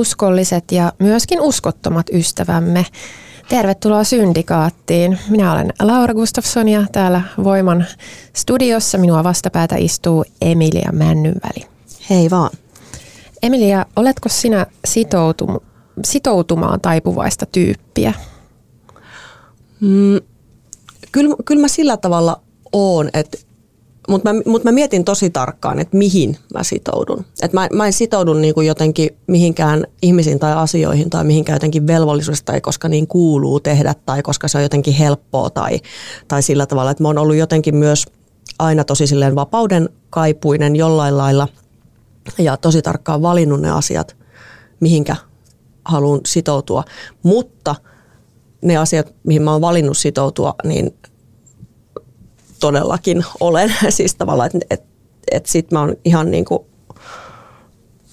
Uskolliset ja myöskin uskottomat ystävämme. Tervetuloa Syndikaattiin. Minä olen Laura Gustafsson ja täällä Voiman studiossa minua vastapäätä istuu Emilia Männynväli. Hei vaan. Emilia, oletko sinä sitoutum- sitoutumaan taipuvaista tyyppiä? Mm, kyllä, kyllä mä sillä tavalla oon, että mutta mä, mut mä mietin tosi tarkkaan, että mihin mä sitoudun. Et mä, mä en sitoudu niinku jotenkin mihinkään ihmisiin tai asioihin tai mihinkään jotenkin velvollisuudesta tai koska niin kuuluu tehdä tai koska se on jotenkin helppoa tai, tai sillä tavalla, että mä oon ollut jotenkin myös aina tosi silleen vapauden kaipuinen jollain lailla ja tosi tarkkaan valinnut ne asiat, mihinkä haluan sitoutua. Mutta ne asiat, mihin mä oon valinnut sitoutua, niin todellakin olen. siis tavallaan, että et, et sit mä oon ihan niin kuin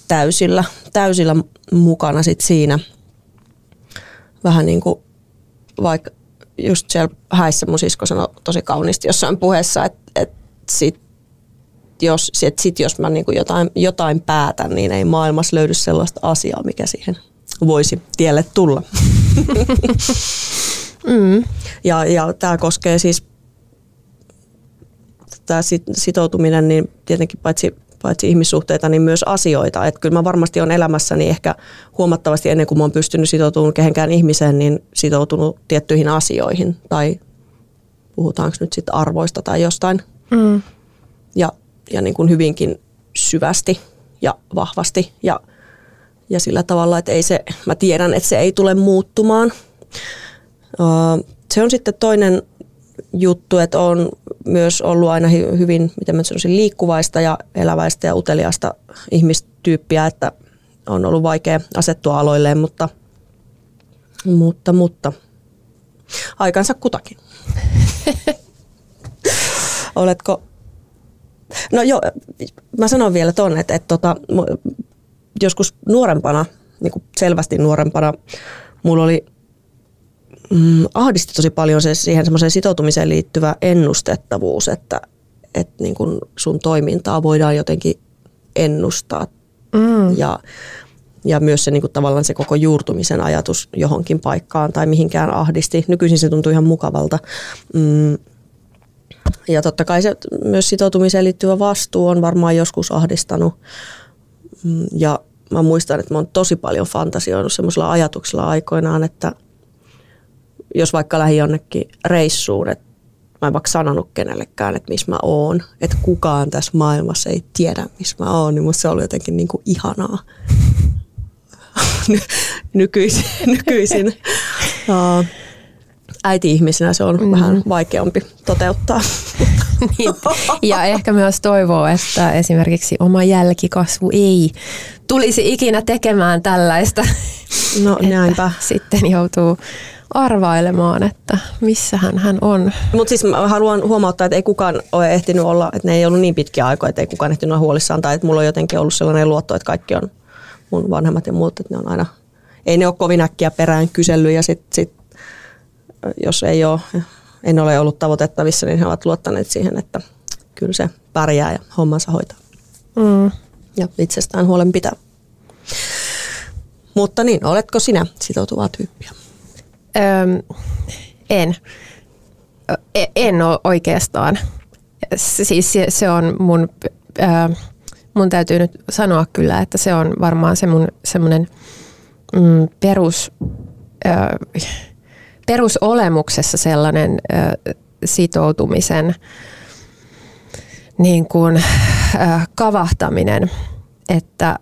täysillä, täysillä mukana sit siinä. Vähän niin kuin vaikka just siellä häissä mun sisko sanoi tosi kauniisti jossain puheessa, että et sit jos, sit, sit jos mä niin jotain, jotain päätän, niin ei maailmassa löydy sellaista asiaa, mikä siihen voisi tielle tulla. mm. Ja, ja tämä koskee siis tämä sitoutuminen, niin tietenkin paitsi, paitsi ihmissuhteita, niin myös asioita. Että kyllä mä varmasti on elämässäni ehkä huomattavasti ennen kuin mä oon pystynyt sitoutumaan kehenkään ihmiseen, niin sitoutunut tiettyihin asioihin. Tai puhutaanko nyt sitten arvoista tai jostain. Mm. Ja, ja niin kuin hyvinkin syvästi ja vahvasti ja, ja sillä tavalla, että ei se, mä tiedän, että se ei tule muuttumaan. Se on sitten toinen juttu, että on myös ollut aina hyvin, miten mä sanoisin, liikkuvaista ja eläväistä ja uteliaista ihmistyyppiä, että on ollut vaikea asettua aloilleen, mutta, mutta, mutta aikansa kutakin. Oletko, no joo, mä sanon vielä ton, että, että tota, joskus nuorempana, niin kuin selvästi nuorempana, mulla oli mm, ahdisti tosi paljon se siihen semmoiseen sitoutumiseen liittyvä ennustettavuus, että, että niin kun sun toimintaa voidaan jotenkin ennustaa. Mm. Ja, ja myös se niin kuin tavallaan se koko juurtumisen ajatus johonkin paikkaan tai mihinkään ahdisti. Nykyisin se tuntuu ihan mukavalta. Mm. Ja totta kai se myös sitoutumiseen liittyvä vastuu on varmaan joskus ahdistanut. Mm. Ja mä muistan, että mä oon tosi paljon fantasioinut semmoisella ajatuksella aikoinaan, että – jos vaikka lähi jonnekin reissuun, että mä en vaikka sanonut kenellekään, että missä mä oon, että kukaan tässä maailmassa ei tiedä, missä mä oon, niin musta se oli jotenkin niin kuin ihanaa. nykyisin, nykyisin uh, äiti-ihmisenä se on mm. vähän vaikeampi toteuttaa. niin. Ja ehkä myös toivoo, että esimerkiksi oma jälkikasvu ei tulisi ikinä tekemään tällaista. No näinpä. Sitten joutuu arvailemaan, että missähän hän on. Mutta siis mä haluan huomauttaa, että ei kukaan ole ehtinyt olla, että ne ei ollut niin pitkiä aikoja, että ei kukaan ehtinyt olla huolissaan. Tai että mulla on jotenkin ollut sellainen luotto, että kaikki on mun vanhemmat ja muut, että ne on aina, ei ne ole kovin äkkiä perään kysellyt ja sitten sit, jos ei ole, en ole ollut tavoitettavissa, niin he ovat luottaneet siihen, että kyllä se pärjää ja hommansa hoitaa. Mm. Ja itsestään huolen pitää. Mutta niin, oletko sinä sitoutuvaa tyyppiä? Öm, en. En ole oikeastaan. Siis se on mun, mun täytyy nyt sanoa kyllä, että se on varmaan se mun semmoinen mm, perus, ö, perusolemuksessa sellainen ö, sitoutumisen niin kuin, kavahtaminen, että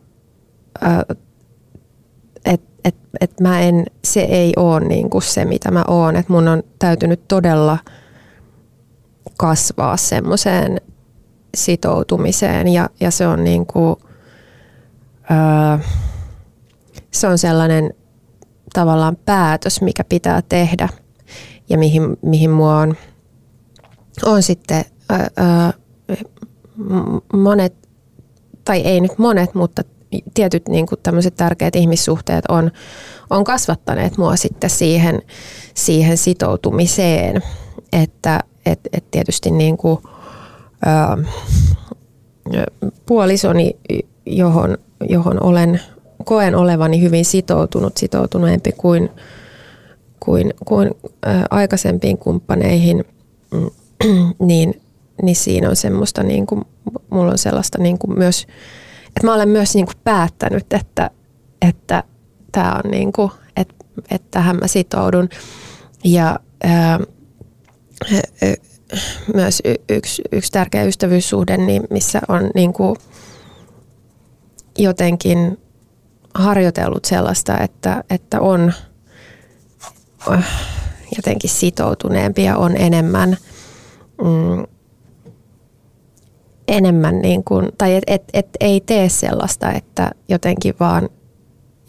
et, et, mä en, se ei ole niin kuin se, mitä mä oon. Että mun on täytynyt todella kasvaa semmoiseen sitoutumiseen ja, ja se on niin kuin, öö, se on sellainen tavallaan päätös, mikä pitää tehdä ja mihin, mihin mua on, on sitten öö, monet, tai ei nyt monet, mutta tietyt niin kuin tämmöiset tärkeät ihmissuhteet on, on kasvattaneet mua sitten siihen, siihen sitoutumiseen, että et, et tietysti niin kuin, ää, puolisoni, johon, johon olen, koen olevani hyvin sitoutunut, sitoutuneempi kuin, kuin, kuin aikaisempiin kumppaneihin, niin, niin siinä on semmoista, niin kuin, mulla on sellaista niin kuin myös, että mä olen myös niin kuin päättänyt, että, että tämä on niin kuin, että, että tähän mä sitoudun. Ja ää, myös yksi, yksi tärkeä ystävyyssuhde, niin missä on niin kuin jotenkin harjoitellut sellaista, että, että on jotenkin sitoutuneempi ja on enemmän, mm, enemmän niin kuin, tai et, et, et ei tee sellaista, että jotenkin vaan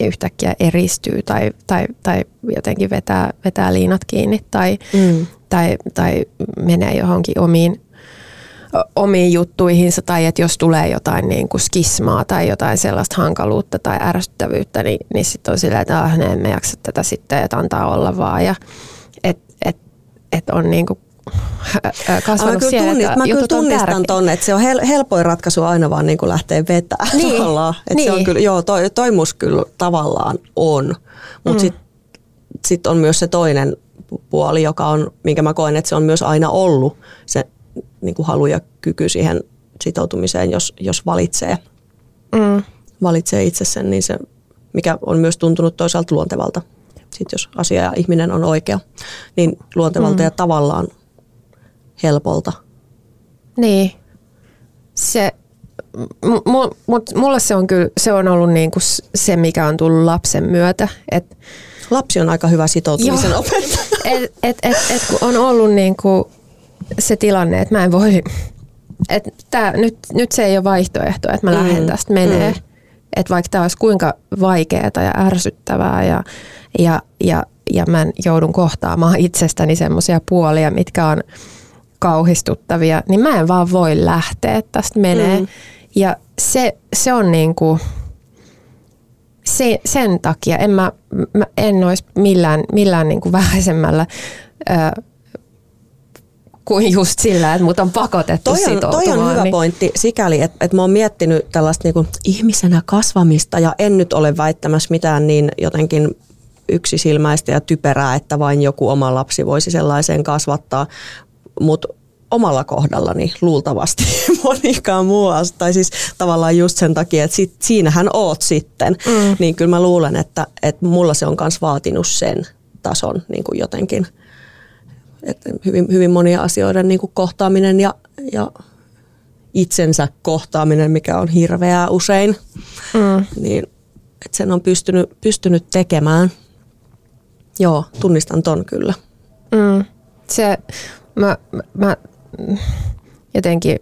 yhtäkkiä eristyy tai, tai, tai jotenkin vetää, vetää liinat kiinni tai, mm. tai, tai menee johonkin omiin, omiin juttuihinsa tai että jos tulee jotain niin kuin skismaa tai jotain sellaista hankaluutta tai ärsyttävyyttä, niin, niin sitten on silleen, että ah, ne emme jaksa tätä sitten, että antaa olla vaan ja että et, et on niin kuin kasvanut mä siellä, tunnist, Mä kyllä tunnistan tuonne, että se on hel, helpoin ratkaisu aina vaan niin kuin lähteä vetää niin. tavallaan. Että niin. se on niin. kyllä, joo, toi, toi kyllä tavallaan on. Mutta mm. sitten sit on myös se toinen puoli, joka on, minkä mä koen, että se on myös aina ollut se niin kuin halu ja kyky siihen sitoutumiseen, jos, jos valitsee, mm. valitsee itse sen, niin se, mikä on myös tuntunut toisaalta luontevalta. Sitten jos asia ja ihminen on oikea, niin luontevalta mm. ja tavallaan helpolta. Niin. Se, m- mulle se on kyllä, se on ollut niinku se, mikä on tullut lapsen myötä. Et, Lapsi on aika hyvä sitoutumisen joo, opettaja. Et, et, et, et, kun on ollut niinku se tilanne, että mä en voi, että tää, nyt, nyt se ei ole vaihtoehto, että mä mm, lähden tästä menee. Mm. Että vaikka tämä olisi kuinka vaikeaa ja ärsyttävää ja, ja, ja, ja mä joudun kohtaamaan itsestäni semmoisia puolia, mitkä on kauhistuttavia, niin mä en vaan voi lähteä, tästä menee. Mm. Ja se, se on niin kuin, se, sen takia en mä, mä en olisi millään, millään niin kuin vähäisemmällä ö, kuin just sillä, että mut on pakotettu toi on, sitoutumaan. Toi on hyvä niin. pointti sikäli, että, että mä oon miettinyt tällaista niin kuin ihmisenä kasvamista ja en nyt ole väittämässä mitään niin jotenkin yksisilmäistä ja typerää, että vain joku oma lapsi voisi sellaiseen kasvattaa, mutta omalla kohdallani luultavasti monikaan muu. Tai siis tavallaan just sen takia, että sit, siinähän oot sitten. Mm. Niin kyllä mä luulen, että, että mulla se on myös vaatinut sen tason niin kuin jotenkin. Että hyvin, hyvin monia asioiden niin kuin kohtaaminen ja, ja itsensä kohtaaminen, mikä on hirveää usein, mm. niin että sen on pystynyt, pystynyt tekemään. Joo, tunnistan ton kyllä. Mm. Se mä, mä jotenkin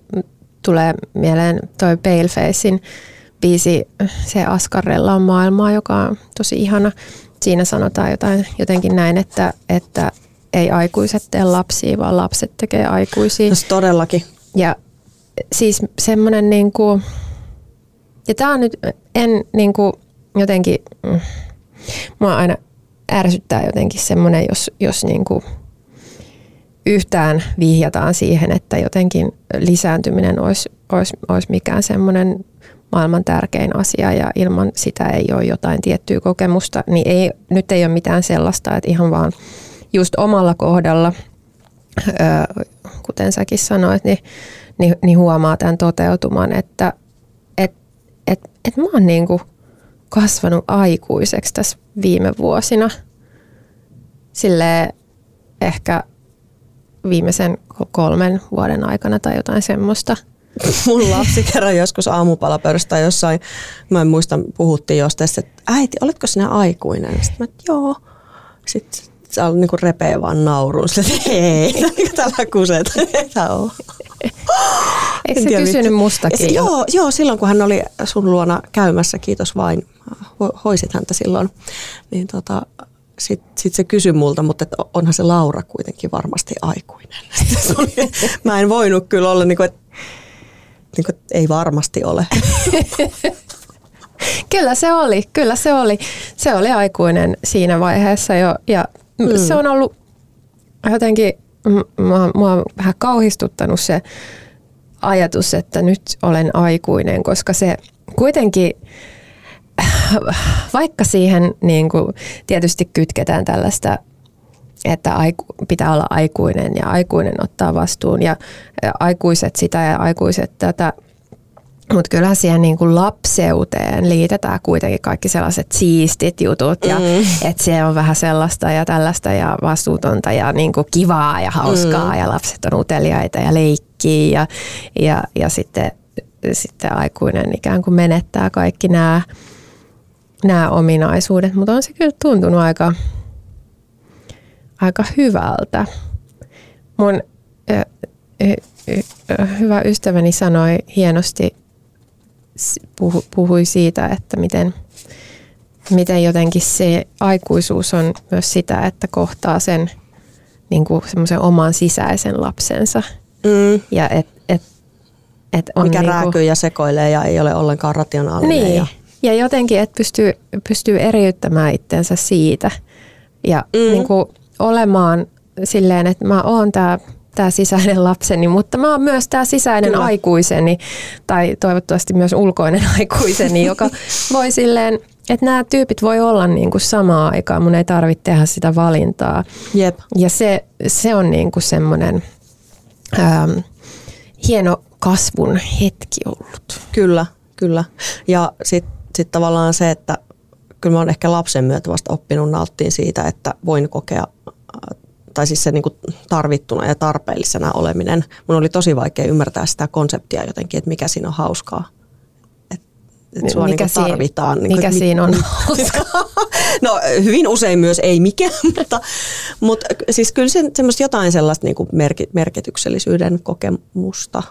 tulee mieleen toi Palefacein biisi Se askarrella on maailmaa, joka on tosi ihana. Siinä sanotaan jotain, jotenkin näin, että, että ei aikuiset tee lapsia, vaan lapset tekee aikuisia. No todellakin. Ja siis semmoinen niin kuin, ja tämä on nyt, en niin kuin jotenkin, mm, mua aina ärsyttää jotenkin semmoinen, jos, jos niin kuin yhtään vihjataan siihen, että jotenkin lisääntyminen olisi, olisi, olisi mikään semmoinen maailman tärkein asia ja ilman sitä ei ole jotain tiettyä kokemusta, niin ei, nyt ei ole mitään sellaista, että ihan vaan just omalla kohdalla, kuten säkin sanoit, niin, niin, niin huomaa tämän toteutuman, että et, et, et mä oon niinku kasvanut aikuiseksi tässä viime vuosina. Silleen, ehkä viimeisen kolmen vuoden aikana tai jotain semmoista. Mun lapsi kerran joskus aamupalapöydästä jossain, mä en muista, puhuttiin jostain, että äiti, oletko sinä aikuinen? Sitten mä, että joo. Sitten se oli niinku repeä vaan nauruun. Sitten, että ei, tällä kuset, ei ole. Eikö se kysynyt mustakin? Joo, joo, silloin kun hän oli sun luona käymässä, kiitos vain, hoisit häntä silloin, niin tota, sitten sit se kysyi multa, mutta että onhan se Laura kuitenkin varmasti aikuinen. Mä en voinut kyllä olla, niin kuin, että, niin kuin, ei varmasti ole. kyllä se oli, kyllä se oli. Se oli aikuinen siinä vaiheessa jo ja mm. se on ollut jotenkin, mua, mua on vähän kauhistuttanut se ajatus, että nyt olen aikuinen, koska se kuitenkin vaikka siihen niin kuin, tietysti kytketään tällaista, että aiku, pitää olla aikuinen ja aikuinen ottaa vastuun ja, ja aikuiset sitä ja aikuiset tätä, mutta kyllä siihen niin kuin lapseuteen liitetään kuitenkin kaikki sellaiset siistit jutut ja mm. että se on vähän sellaista ja tällaista ja vastuutonta ja niin kuin kivaa ja hauskaa mm. ja lapset on uteliaita ja leikkii ja, ja, ja sitten, sitten aikuinen ikään kuin menettää kaikki nämä nämä ominaisuudet, mutta on se kyllä tuntunut aika, aika hyvältä. Mun ö, ö, ö, hyvä ystäväni sanoi hienosti, puhu, puhui siitä, että miten, miten jotenkin se aikuisuus on myös sitä, että kohtaa sen niin kuin semmoisen oman sisäisen lapsensa. Mm. Ja et, et, et on Mikä niin kuin, rääkyy ja sekoilee ja ei ole ollenkaan rationaalinen. Niin. Ja ja jotenkin, että pystyy, pystyy eriyttämään itsensä siitä ja mm. niin kuin olemaan silleen, että mä oon tämä tämä sisäinen lapseni, mutta mä oon myös tämä sisäinen Kyllä. aikuiseni tai toivottavasti myös ulkoinen aikuiseni, joka voi silleen, että nämä tyypit voi olla niin kuin samaan aikaan, mun ei tarvitse tehdä sitä valintaa. Jep. Ja se, se on niin kuin semmoinen ähm, hieno kasvun hetki ollut. Kyllä, kyllä. Ja sitten sitten tavallaan se, että kyllä mä oon ehkä lapsen myötä vasta oppinut nauttiin siitä, että voin kokea tai siis se niin kuin tarvittuna ja tarpeellisena oleminen. Mun oli tosi vaikea ymmärtää sitä konseptia jotenkin, että mikä siinä on hauskaa. Että et sua mikä niin tarvitaan. Siinä, mikä niin siinä on hauskaa? no hyvin usein myös ei mikään, mutta, mutta siis kyllä se, semmoista jotain sellaista niin kuin merkityksellisyyden kokemusta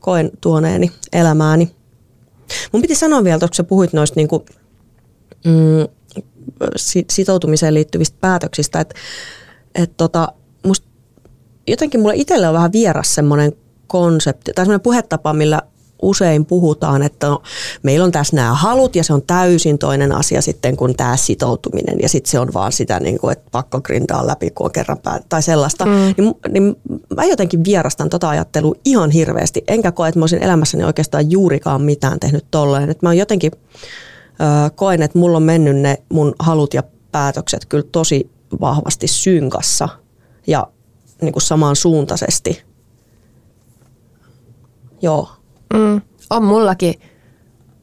koen tuoneeni elämääni. Mun piti sanoa vielä, kun sä puhuit noista niin kuin, mm, sitoutumiseen liittyvistä päätöksistä, että et tota, musta jotenkin mulle itselle on vähän vieras semmoinen konsepti, tai semmoinen puhetapa, millä usein puhutaan, että no, meillä on tässä nämä halut ja se on täysin toinen asia sitten kuin tämä sitoutuminen ja sitten se on vaan sitä, niin kuin, että pakko grindaa läpi, kun on kerran pää, tai sellaista. Mm. Niin, niin mä jotenkin vierastan tota ajattelua ihan hirveästi, enkä koe, että mä olisin elämässäni oikeastaan juurikaan mitään tehnyt tolleen. Että mä jotenkin ö, koen, että mulla on mennyt ne mun halut ja päätökset kyllä tosi vahvasti synkassa ja niin kuin samansuuntaisesti. Joo. Mm, on mullakin.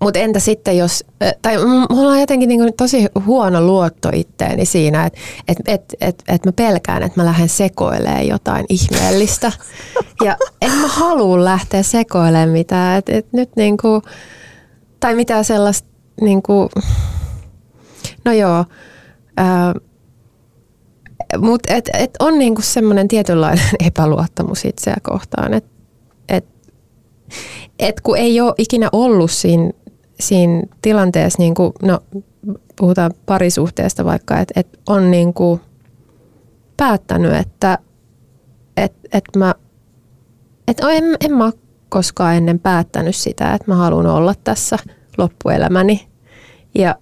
Mutta entä sitten jos, tai mulla on jotenkin niin tosi huono luotto itteeni siinä, että et, et, et, et mä pelkään, että mä lähden sekoilemaan jotain ihmeellistä. Ja en mä halua lähteä sekoilemaan mitään. Et, et nyt niinku, tai mitään sellaista, niinku, no joo, mutta et, et on niinku semmoinen tietynlainen epäluottamus itseä kohtaan, että et kun ei ole ikinä ollut siinä, siinä tilanteessa, niin kuin, no puhutaan parisuhteesta vaikka, että et on niin kuin päättänyt, että et, et mä, et en, en mä koskaan ennen päättänyt sitä, että mä haluan olla tässä loppuelämäni. Ja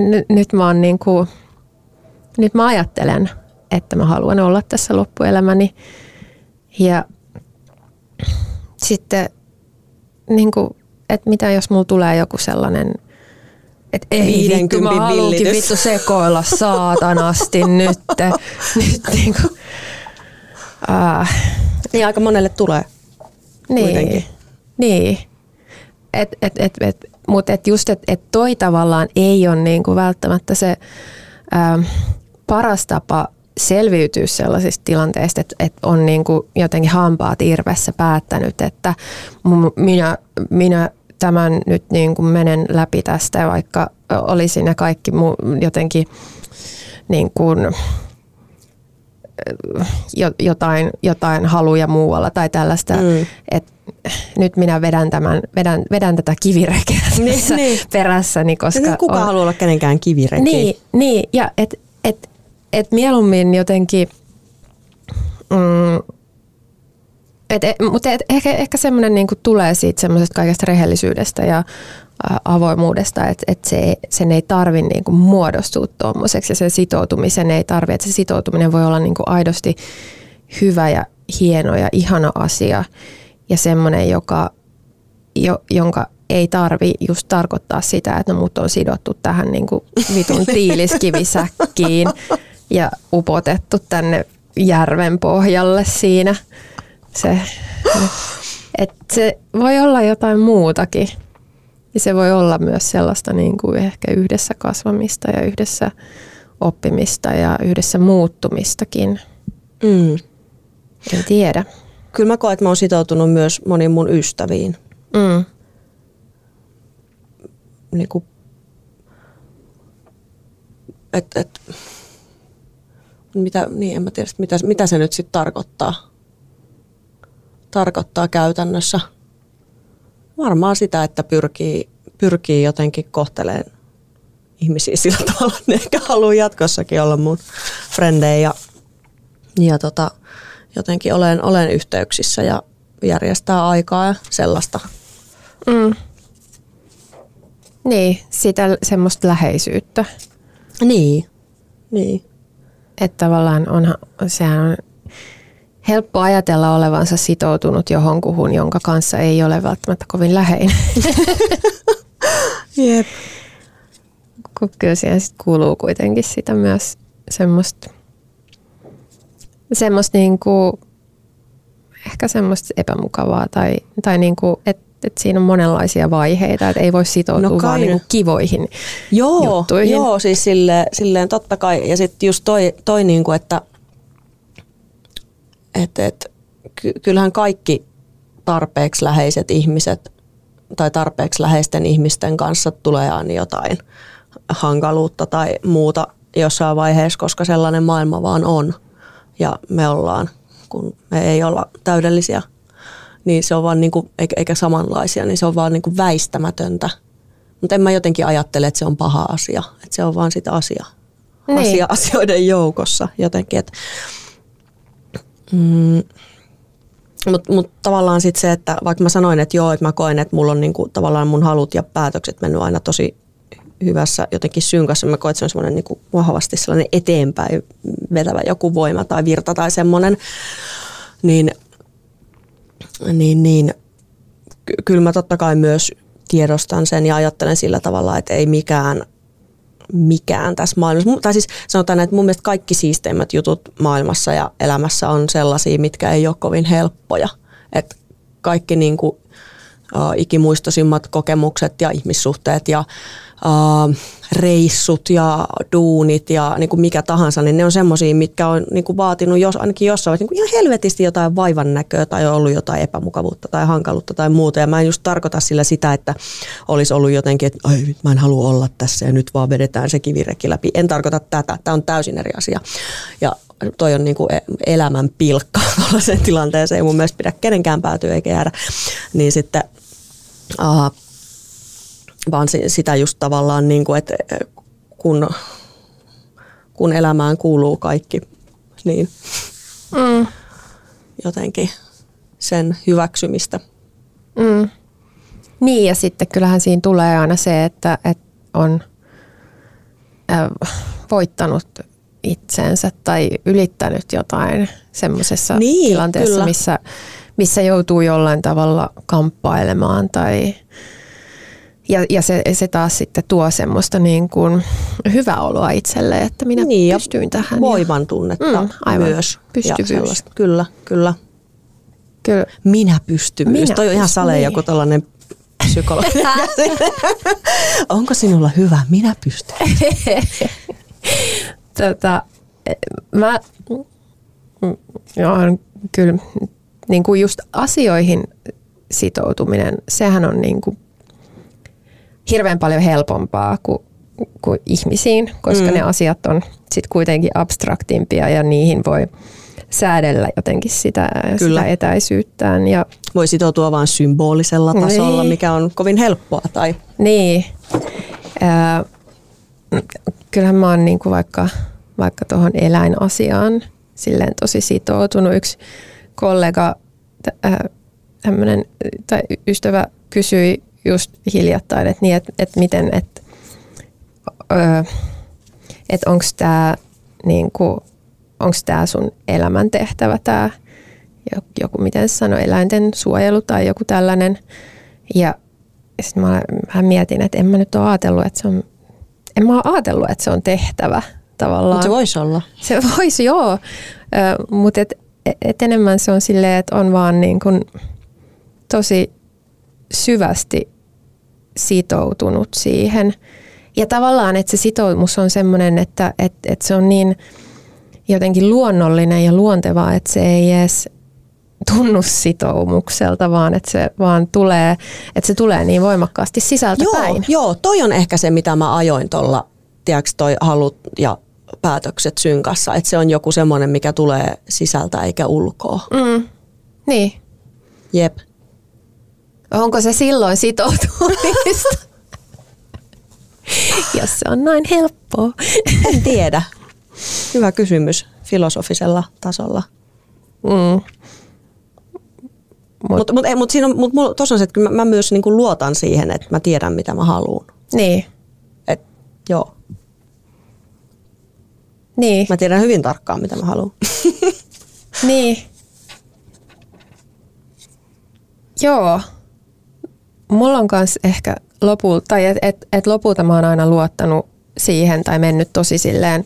n- nyt mä oon niin kuin, nyt mä ajattelen, että mä haluan olla tässä loppuelämäni. Ja sitten niin kuin, että mitä jos mulla tulee joku sellainen, että ei vittu, mä haluankin vittu sekoilla saatanasti nyt. nyt niin kuin, äh. Niin aika monelle tulee niin, kuitenkin. Niin. Et, et, et, et, Mutta et just, että et toi tavallaan ei ole niinku välttämättä se ää, paras tapa selviytyä sellaisista tilanteista, että, että on niin kuin jotenkin hampaat irvessä päättänyt, että minä, minä tämän nyt niin kuin menen läpi tästä, vaikka olisi ne kaikki jotenkin niin kuin, jotain, jotain haluja muualla tai tällaista, mm. että nyt minä vedän, tämän, vedän, vedän tätä kivirekeä niin, niin. perässäni. Koska ja kuka on, haluaa olla kenenkään kivireki? Niin, niin ja et, et, et mieluummin jotenkin, mm, et, et, mutta et, ehkä, ehkä semmoinen niinku tulee siitä semmoisesta kaikesta rehellisyydestä ja avoimuudesta, että et se, sen ei tarvi niinku muodostua tuommoiseksi ja sen sitoutumisen ei tarvi, että se sitoutuminen voi olla niinku aidosti hyvä ja hieno ja ihana asia ja semmoinen, joka, jo, jonka ei tarvi just tarkoittaa sitä, että no mut on sidottu tähän niinku vitun tiiliskivisäkkiin ja upotettu tänne järven pohjalle siinä. Se, et se voi olla jotain muutakin. Ja se voi olla myös sellaista niin kuin ehkä yhdessä kasvamista ja yhdessä oppimista ja yhdessä muuttumistakin. Mm. En tiedä. Kyllä mä koen, että mä oon sitoutunut myös moniin mun ystäviin. Mm. Niin kuin, et, et, mitä, niin en mä tiedä, mitä, mitä se nyt sitten tarkoittaa. Tarkoittaa käytännössä – Varmaan sitä, että pyrkii, pyrkii jotenkin kohteleen ihmisiä sillä tavalla, että ne ehkä haluaa jatkossakin olla mun frendejä ja, ja tota, jotenkin olen, olen yhteyksissä ja järjestää aikaa ja sellaista. Mm. Niin, sitä semmoista läheisyyttä. Niin, niin. Että tavallaan onhan, sehän on helppo ajatella olevansa sitoutunut johonkuhun, jonka kanssa ei ole välttämättä kovin läheinen. Jep. Kun kyllä siihen sit kuuluu kuitenkin sitä myös semmoista, semmoista niinku, ehkä semmoista epämukavaa tai, tai niinku, että et siinä on monenlaisia vaiheita, että ei voi sitoutua no vaan niinku kivoihin joo, juttuihin. Joo, siis sille, silleen totta kai. Ja sitten just toi, toi niinku, että – että et, kyllähän kaikki tarpeeksi läheiset ihmiset tai tarpeeksi läheisten ihmisten kanssa tulee aina jotain hankaluutta tai muuta jossain vaiheessa, koska sellainen maailma vaan on. Ja me ollaan, kun me ei olla täydellisiä, niin se on vaan niinku, eikä samanlaisia, niin se on vaan niinku väistämätöntä. Mutta en mä jotenkin ajattele, että se on paha asia. Että se on vaan sitä asia. Niin. asia asioiden joukossa jotenkin. Että Mm. Mutta mut tavallaan sitten se, että vaikka mä sanoin, että joo, että mä koen, että mulla on niinku, tavallaan mun halut ja päätökset mennyt aina tosi hyvässä jotenkin synkassa. Mä koen, että se on semmoinen niinku vahvasti sellainen eteenpäin vetävä joku voima tai virta tai semmoinen. Niin, niin, niin kyllä mä totta kai myös tiedostan sen ja ajattelen sillä tavalla, että ei mikään mikään tässä maailmassa. Tai siis sanotaan, että mun mielestä kaikki siisteimmät jutut maailmassa ja elämässä on sellaisia, mitkä ei ole kovin helppoja. Että kaikki niin kuin, uh, ikimuistoisimmat kokemukset ja ihmissuhteet ja uh, reissut ja duunit ja niin kuin mikä tahansa, niin ne on semmoisia, mitkä on niin kuin vaatinut jos, ainakin jossain niin kuin ihan helvetisti jotain vaivan näköä tai on ollut jotain epämukavuutta tai hankaluutta tai muuta. Ja mä en just tarkoita sillä sitä, että olisi ollut jotenkin, että Ai, mä en halua olla tässä ja nyt vaan vedetään se kivirekki läpi. En tarkoita tätä. Tämä on täysin eri asia. Ja toi on niin kuin e-, elämän pilkka tällaiseen tilanteeseen. Ei mun mielestä pidä kenenkään päätyä eikä jäädä. Niin sitten uh, vaan sitä just tavallaan, niin kuin, että kun, kun elämään kuuluu kaikki, niin mm. jotenkin sen hyväksymistä. Mm. Niin ja sitten kyllähän siinä tulee aina se, että, että on äh, voittanut itsensä tai ylittänyt jotain semmoisessa niin, tilanteessa, kyllä. missä, missä joutuu jollain tavalla kamppailemaan tai ja, ja se, se taas sitten tuo semmoista niin kuin hyvää oloa itselle, että minä niin, pystyin tähän. Voiman tunnetta mm, aivan. myös. Pystyvyys. Kyllä, kyllä. kyllä. Minä pystyvyys. Minä Toi on ihan sale niin. joku tällainen psykologi. Onko sinulla hyvä? Minä pystyn. tota, mä on kyllä niin kuin just asioihin sitoutuminen, sehän on niin kuin hirveän paljon helpompaa kuin, kuin ihmisiin, koska mm. ne asiat on sitten kuitenkin abstraktimpia ja niihin voi säädellä jotenkin sitä, Kyllä. sitä etäisyyttään. Ja, voi sitoutua vain symbolisella tasolla, niin. mikä on kovin helppoa. Tai... Niin. Äh, kyllähän mä oon niinku vaikka, vaikka tuohon eläinasiaan silleen tosi sitoutunut. Yksi kollega, äh, tai ystävä kysyi just hiljattain, että niin, et, et miten, että et onko tämä niinku, onks tää sun elämäntehtävä, tämä joku, miten sanoi, eläinten suojelu tai joku tällainen. Ja sitten mä vähän mietin, että en mä nyt ole ajatellut, että se on, en mä ole ajatellut, että se on tehtävä tavallaan. Mutta se voisi olla. Se voisi, joo. Mutta et, et enemmän se on silleen, että on vaan niin kun tosi syvästi sitoutunut siihen. Ja tavallaan, että se sitoumus on semmoinen, että, että, että se on niin jotenkin luonnollinen ja luonteva, että se ei edes tunnu sitoumukselta, vaan että se vaan tulee, että se tulee niin voimakkaasti sisältä joo, päin. Joo, toi on ehkä se, mitä mä ajoin tuolla, tiedätkö, toi halut ja päätökset synkassa, että se on joku semmoinen, mikä tulee sisältä eikä ulkoa. Mm. Niin. Jep. Onko se silloin sitoutumista? Jos se on näin helppoa. En tiedä. Hyvä kysymys filosofisella tasolla. Mm. Mutta mut, mut, mut siinä on, mut on se, että mä, mä myös niinku luotan siihen, että mä tiedän, mitä mä haluan. Niin. Et, joo. Niin. Mä tiedän hyvin tarkkaan, mitä mä haluan. niin. Joo. Mulla on myös ehkä lopulta, tai että et, et lopulta mä oon aina luottanut siihen tai mennyt tosi silleen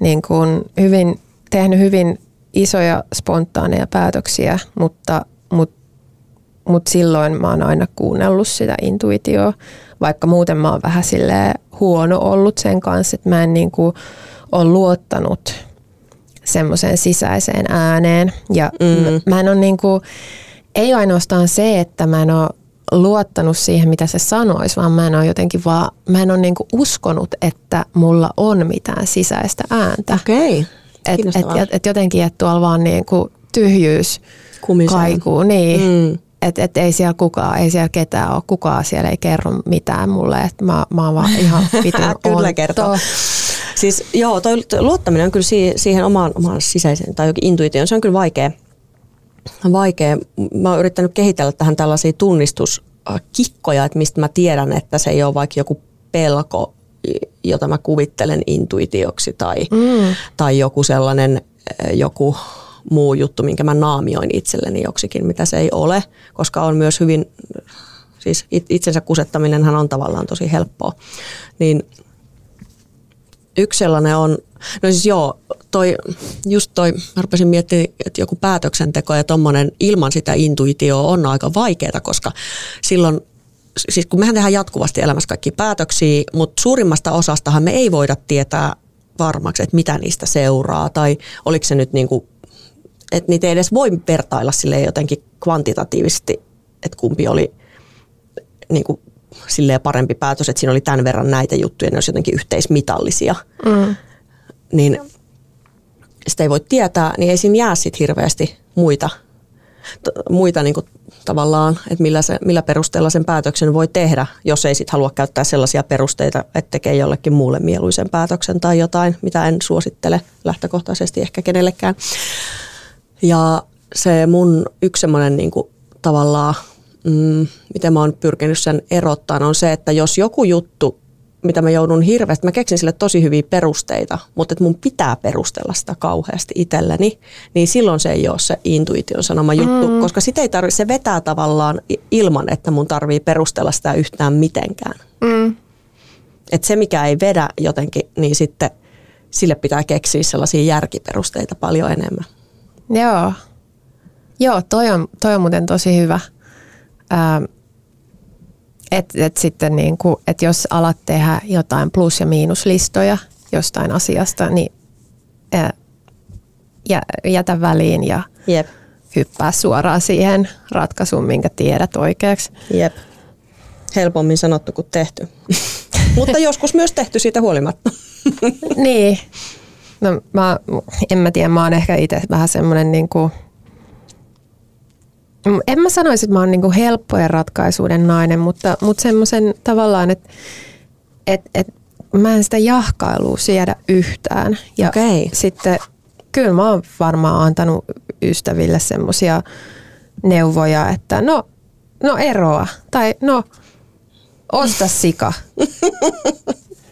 niin kuin hyvin, tehnyt hyvin isoja spontaaneja päätöksiä, mutta, mutta, mutta silloin mä oon aina kuunnellut sitä intuitioa, vaikka muuten mä oon vähän silleen huono ollut sen kanssa, että mä en niin kuin ole luottanut semmoiseen sisäiseen ääneen. Ja mm. mä en ole niin kuin, ei ainoastaan se, että mä en ole luottanut siihen, mitä se sanoisi, vaan mä en ole jotenkin vaan, mä en ole niinku uskonut, että mulla on mitään sisäistä ääntä. Okei, okay. et, et, et jotenkin, että tuolla vaan niinku tyhjyys Kumiseen. kaikuu. Niin. Mm. Että et ei siellä kukaan, ei siellä ketään ole, kukaan siellä ei kerro mitään mulle, että mä, mä oon vaan ihan vitun Kyllä kertoo. Siis joo, toi luottaminen on kyllä siihen omaan, omaan sisäiseen tai jokin intuitioon, se on kyllä vaikea vaikea. Mä oon yrittänyt kehitellä tähän tällaisia tunnistuskikkoja, että mistä mä tiedän, että se ei ole vaikka joku pelko, jota mä kuvittelen intuitioksi tai, mm. tai joku sellainen eh, joku muu juttu, minkä mä naamioin itselleni joksikin, mitä se ei ole, koska on myös hyvin, siis itsensä kusettaminenhan on tavallaan tosi helppoa. Niin yksi sellainen on, no siis joo, toi, just toi, mä rupesin miettimään, että joku päätöksenteko ja tommonen ilman sitä intuitioa on aika vaikeaa, koska silloin siis kun mehän tehdään jatkuvasti elämässä kaikki päätöksiä, mutta suurimmasta osastahan me ei voida tietää varmaksi, että mitä niistä seuraa tai oliko se nyt niin kuin, että niitä ei edes voi vertailla sille jotenkin kvantitatiivisesti, että kumpi oli niin kuin silleen parempi päätös, että siinä oli tämän verran näitä juttuja, ne olisi jotenkin yhteismitallisia. Mm. Niin sitä ei voi tietää, niin ei siinä jää sit hirveästi muita, t- muita niin kuin tavallaan, että millä, se, millä perusteella sen päätöksen voi tehdä, jos ei sitten halua käyttää sellaisia perusteita, että tekee jollekin muulle mieluisen päätöksen tai jotain, mitä en suosittele lähtökohtaisesti ehkä kenellekään. Ja se mun yksi semmoinen niin tavallaan, mm, miten mä oon pyrkinyt sen erottaa, on se, että jos joku juttu mitä mä joudun hirveästi, mä keksin sille tosi hyviä perusteita, mutta että mun pitää perustella sitä kauheasti itselleni, niin silloin se ei ole se intuition sanoma juttu, mm. koska sitä ei tarvi, se vetää tavallaan ilman, että mun tarvii perustella sitä yhtään mitenkään. Mm. Että se, mikä ei vedä jotenkin, niin sitten sille pitää keksiä sellaisia järkiperusteita paljon enemmän. Joo. Joo, toi on, toi on muuten tosi hyvä. Ähm että et sitten niin kuin, et jos alat tehdä jotain plus- ja miinuslistoja jostain asiasta, niin ää, jä, jätä väliin ja Jep. hyppää suoraan siihen ratkaisuun, minkä tiedät oikeaksi. Jep. Helpommin sanottu kuin tehty. Mutta joskus myös tehty siitä huolimatta. niin. No, mä, en mä tiedä, mä oon ehkä itse vähän semmoinen niin kuin, en mä sanoisi, että mä oon niin kuin helppojen ratkaisuiden nainen, mutta, mutta semmoisen tavallaan, että et, et, mä en sitä jahkailua siedä yhtään. Ja Okei. sitten kyllä mä oon varmaan antanut ystäville semmoisia neuvoja, että no, no eroa tai no osta sika.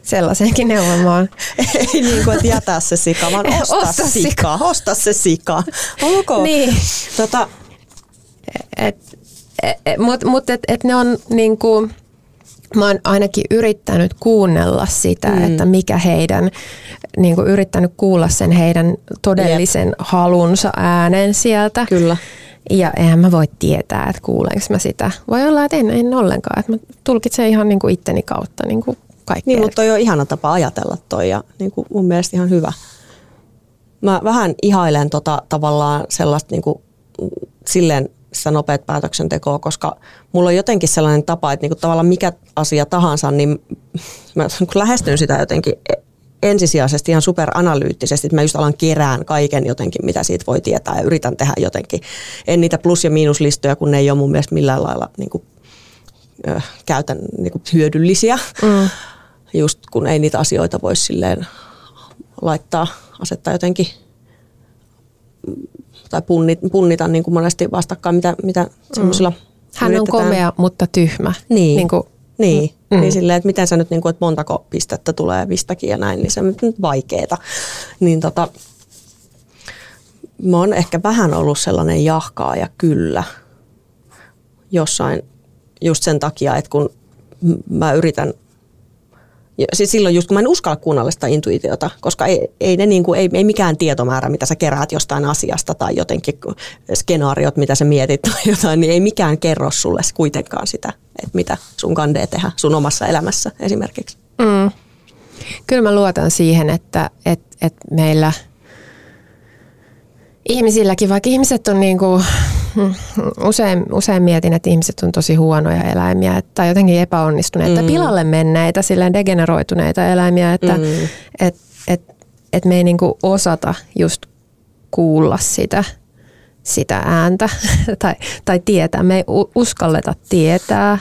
Sellaisenkin neuvon mä oon. Ei niin kuin, että jätä se sika, vaan osta, Osta sika. sika. Osta se sika. Ok. Niin. Tota, Et, et, Mutta mut et, et ne on niinku, mä oon ainakin yrittänyt kuunnella sitä, mm. että mikä heidän, niinku yrittänyt kuulla sen heidän todellisen Jep. halunsa äänen sieltä. Kyllä. Ja eihän mä voi tietää, että kuulenko mä sitä. Voi olla, että en, en ollenkaan. Että mä tulkitsen ihan niinku itteni kautta niinku kaikkea. Niin, mutta toi on ihana tapa ajatella toi ja niin kuin mun mielestä ihan hyvä. Mä vähän ihailen tota, tavallaan sellaista niin kuin, silleen sitä nopeat päätöksentekoa, koska mulla on jotenkin sellainen tapa, että niin kuin tavallaan mikä asia tahansa, niin mä niin kuin lähestyn sitä jotenkin ensisijaisesti ihan superanalyyttisesti, että mä just alan kerään kaiken jotenkin, mitä siitä voi tietää ja yritän tehdä jotenkin. En niitä plus- ja miinuslistoja, kun ne ei ole mun mielestä millään lailla niin kuin, ö, käytän niin kuin hyödyllisiä. Mm. Just kun ei niitä asioita voi silleen laittaa, asettaa jotenkin tai punnita, punnita niin kuin monesti vastakkain, mitä, mitä semmoisilla Hän on komea, mutta tyhmä. Niin. Niin kuin, Niin, Mm. mm. niin silleen, että miten sä nyt, niin kuin, että montako pistettä tulee mistäkin ja näin, niin se on nyt vaikeeta. Niin tota, mä oon ehkä vähän ollut sellainen jahkaaja kyllä jossain just sen takia, että kun mä yritän ja siis silloin just kun mä en uskalla kuunnella sitä intuitiota, koska ei, ei, ne niin kuin, ei, ei mikään tietomäärä, mitä sä keräät jostain asiasta tai jotenkin skenaariot, mitä sä mietit tai jotain, niin ei mikään kerro sulle kuitenkaan sitä, että mitä sun kandee tehdä sun omassa elämässä esimerkiksi. Mm. Kyllä mä luotan siihen, että et, et meillä ihmisilläkin, vaikka ihmiset on niin kuin, usein, usein mietin, että ihmiset on tosi huonoja eläimiä että, tai jotenkin epäonnistuneita, mm. pilalle menneitä, silleen degeneroituneita eläimiä, että mm. et, et, et me ei niin kuin osata just kuulla sitä, sitä ääntä tai, tai tietää. Me ei uskalleta tietää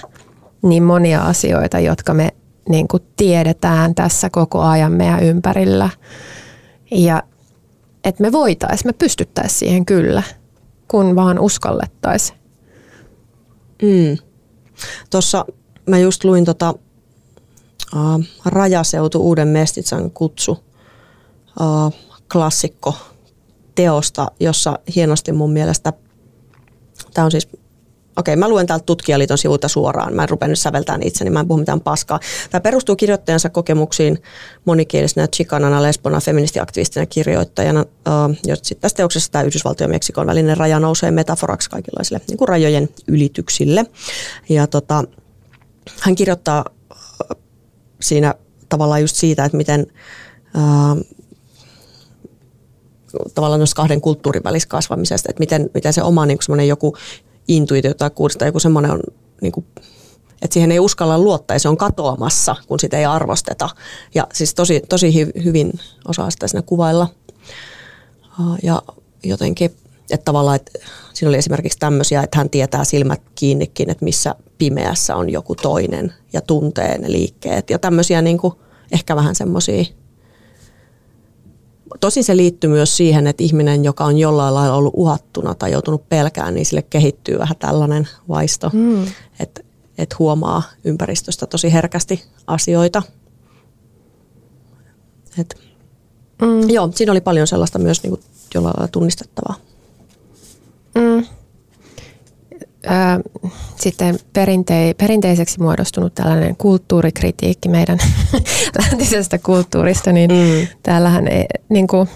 niin monia asioita, jotka me niin kuin tiedetään tässä koko ajan meidän ympärillä. Ja että me voitaisiin, me pystyttäisiin siihen kyllä, kun vaan uskallettaisiin. Mm. Tuossa mä just luin tota, uh, Rajaseutu Uuden Mestitsan kutsu uh, klassikko teosta, jossa hienosti mun mielestä, tämä on siis Okei, mä luen täältä tutkijaliiton sivulta suoraan. Mä en rupea nyt säveltämään itseni, mä en puhu mitään paskaa. Tämä perustuu kirjoittajansa kokemuksiin monikielisenä chikanana, lesbona, feministiaktivistina kirjoittajana. Uh, sitten tässä teoksessa tämä Yhdysvaltojen ja Meksikon välinen raja nousee metaforaksi kaikenlaisille niin kuin rajojen ylityksille. Ja tota, hän kirjoittaa siinä tavallaan just siitä, että miten tavallaan noista kahden kulttuurin välissä kasvamisesta, että miten, miten se oma niin joku intuitio tai kuulosta joku semmoinen on, niin kuin, että siihen ei uskalla luottaa ja se on katoamassa, kun sitä ei arvosteta. Ja siis tosi, tosi hy, hyvin osaa sitä siinä kuvailla. Ja jotenkin, että tavallaan, että siinä oli esimerkiksi tämmöisiä, että hän tietää silmät kiinnikin, että missä pimeässä on joku toinen ja tuntee ne liikkeet. Ja tämmöisiä niin kuin, ehkä vähän semmoisia Tosin se liittyy myös siihen, että ihminen, joka on jollain lailla ollut uhattuna tai joutunut pelkään, niin sille kehittyy vähän tällainen vaisto, mm. että et huomaa ympäristöstä tosi herkästi asioita. Et, mm. Joo, siinä oli paljon sellaista myös niin kuin jollain lailla tunnistettavaa. Mm. Ö, sitten perinte- perinteiseksi muodostunut tällainen kulttuurikritiikki meidän läntisestä kulttuurista, niin mm. täällähän ei, niin kuin,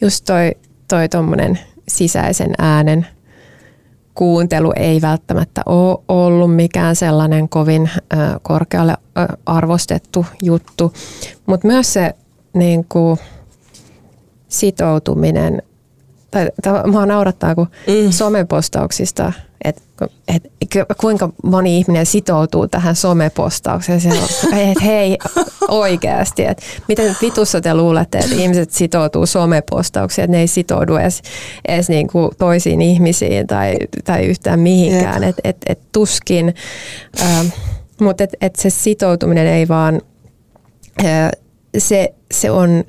just toi, toi tommonen sisäisen äänen kuuntelu ei välttämättä ole ollut mikään sellainen kovin ö, korkealle ö, arvostettu juttu, mutta myös se niin kuin, sitoutuminen, tai, tai mua naurattaa, kun mm. somepostauksista, että et, kuinka moni ihminen sitoutuu tähän somepostaukseen. Se on, että hei, oikeasti, että miten vitussa te luulette, että ihmiset sitoutuu somepostauksiin, että ne ei sitoudu edes, edes niin kuin toisiin ihmisiin tai, tai yhtään mihinkään. Että et, et tuskin, ähm, mutta et, et se sitoutuminen ei vaan, äh, se, se on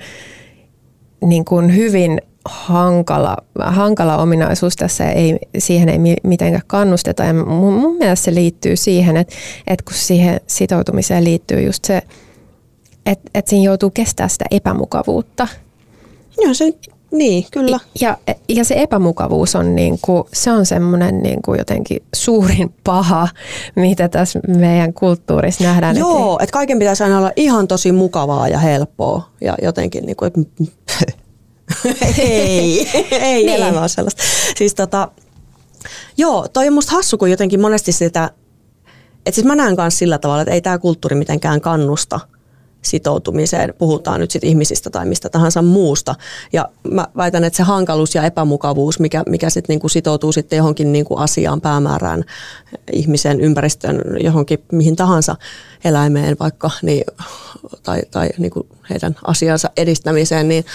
niin kuin hyvin hankala, hankala ominaisuus tässä, ei, siihen ei mitenkään kannusteta. Ja mun, mun mielestä se liittyy siihen, että, että kun siihen sitoutumiseen liittyy just se, että, että siinä joutuu kestämään sitä epämukavuutta. Joo, se, niin, kyllä. Ja, ja se epämukavuus on, niin kuin, se on semmoinen niin kuin jotenkin suurin paha, mitä tässä meidän kulttuurissa nähdään. Joo, että, että kaiken pitäisi aina olla ihan tosi mukavaa ja helppoa ja jotenkin, niin kuin, että ei, ei niin. elämä on sellaista. Siis tota, joo, toi on musta hassu, kun jotenkin monesti sitä, että siis mä näen myös sillä tavalla, että ei tämä kulttuuri mitenkään kannusta sitoutumiseen, puhutaan nyt sitten ihmisistä tai mistä tahansa muusta. Ja mä väitän, että se hankaluus ja epämukavuus, mikä, mikä sitten niinku sitoutuu sitten johonkin niinku asiaan, päämäärään, ihmisen, ympäristön, johonkin mihin tahansa eläimeen vaikka, niin, tai, tai niinku heidän asiansa edistämiseen, niin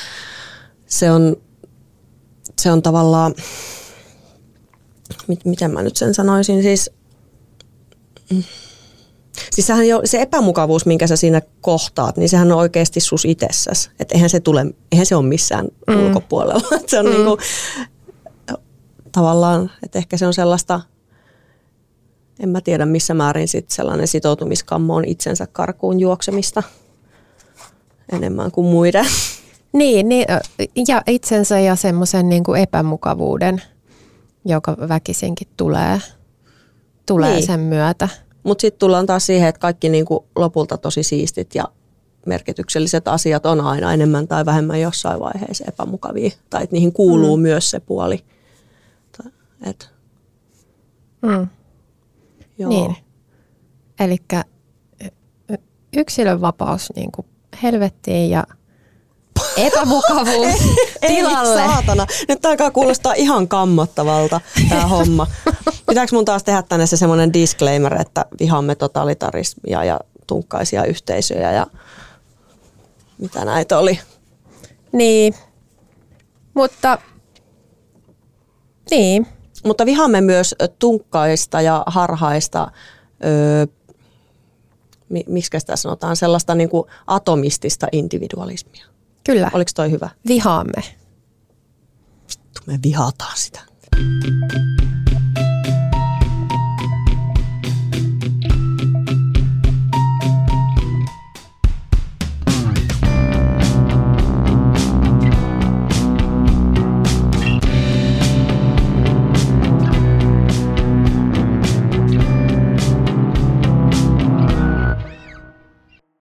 se on, se on tavallaan, miten mä nyt sen sanoisin, siis, siis sehän jo, se epämukavuus, minkä sä siinä kohtaat, niin sehän on oikeasti sus itsessäsi. Että eihän se tule, eihän se ole missään mm. ulkopuolella. se on mm. niinku, tavallaan, että ehkä se on sellaista, en mä tiedä missä määrin sit sellainen sitoutumiskammo on itsensä karkuun juoksemista enemmän kuin muiden. Niin, niin ja itsensä ja semmoisen niin kuin epämukavuuden, joka väkisinkin tulee, tulee niin. sen myötä. Mutta sitten tullaan taas siihen, että kaikki niin kuin lopulta tosi siistit ja merkitykselliset asiat on aina enemmän tai vähemmän jossain vaiheessa epämukavia. Tai että niihin kuuluu mm. myös se puoli. Et. Mm. Joo. Niin. Eli yksilön vapaus niin kuin helvettiin ja epämukavuus tilalle. Ei, saatana. Nyt alkaa kuulostaa ihan kammottavalta tämä homma. Pitääkö mun taas tehdä tänne se semmoinen disclaimer, että vihamme totalitarismia ja tunkkaisia yhteisöjä ja mitä näitä oli? Niin, mutta niin. Mutta vihamme myös tunkkaista ja harhaista, öö, miksi sitä sanotaan, sellaista niin kuin atomistista individualismia. Kyllä. Oliko toi hyvä? Vihaamme. Me vihataan sitä.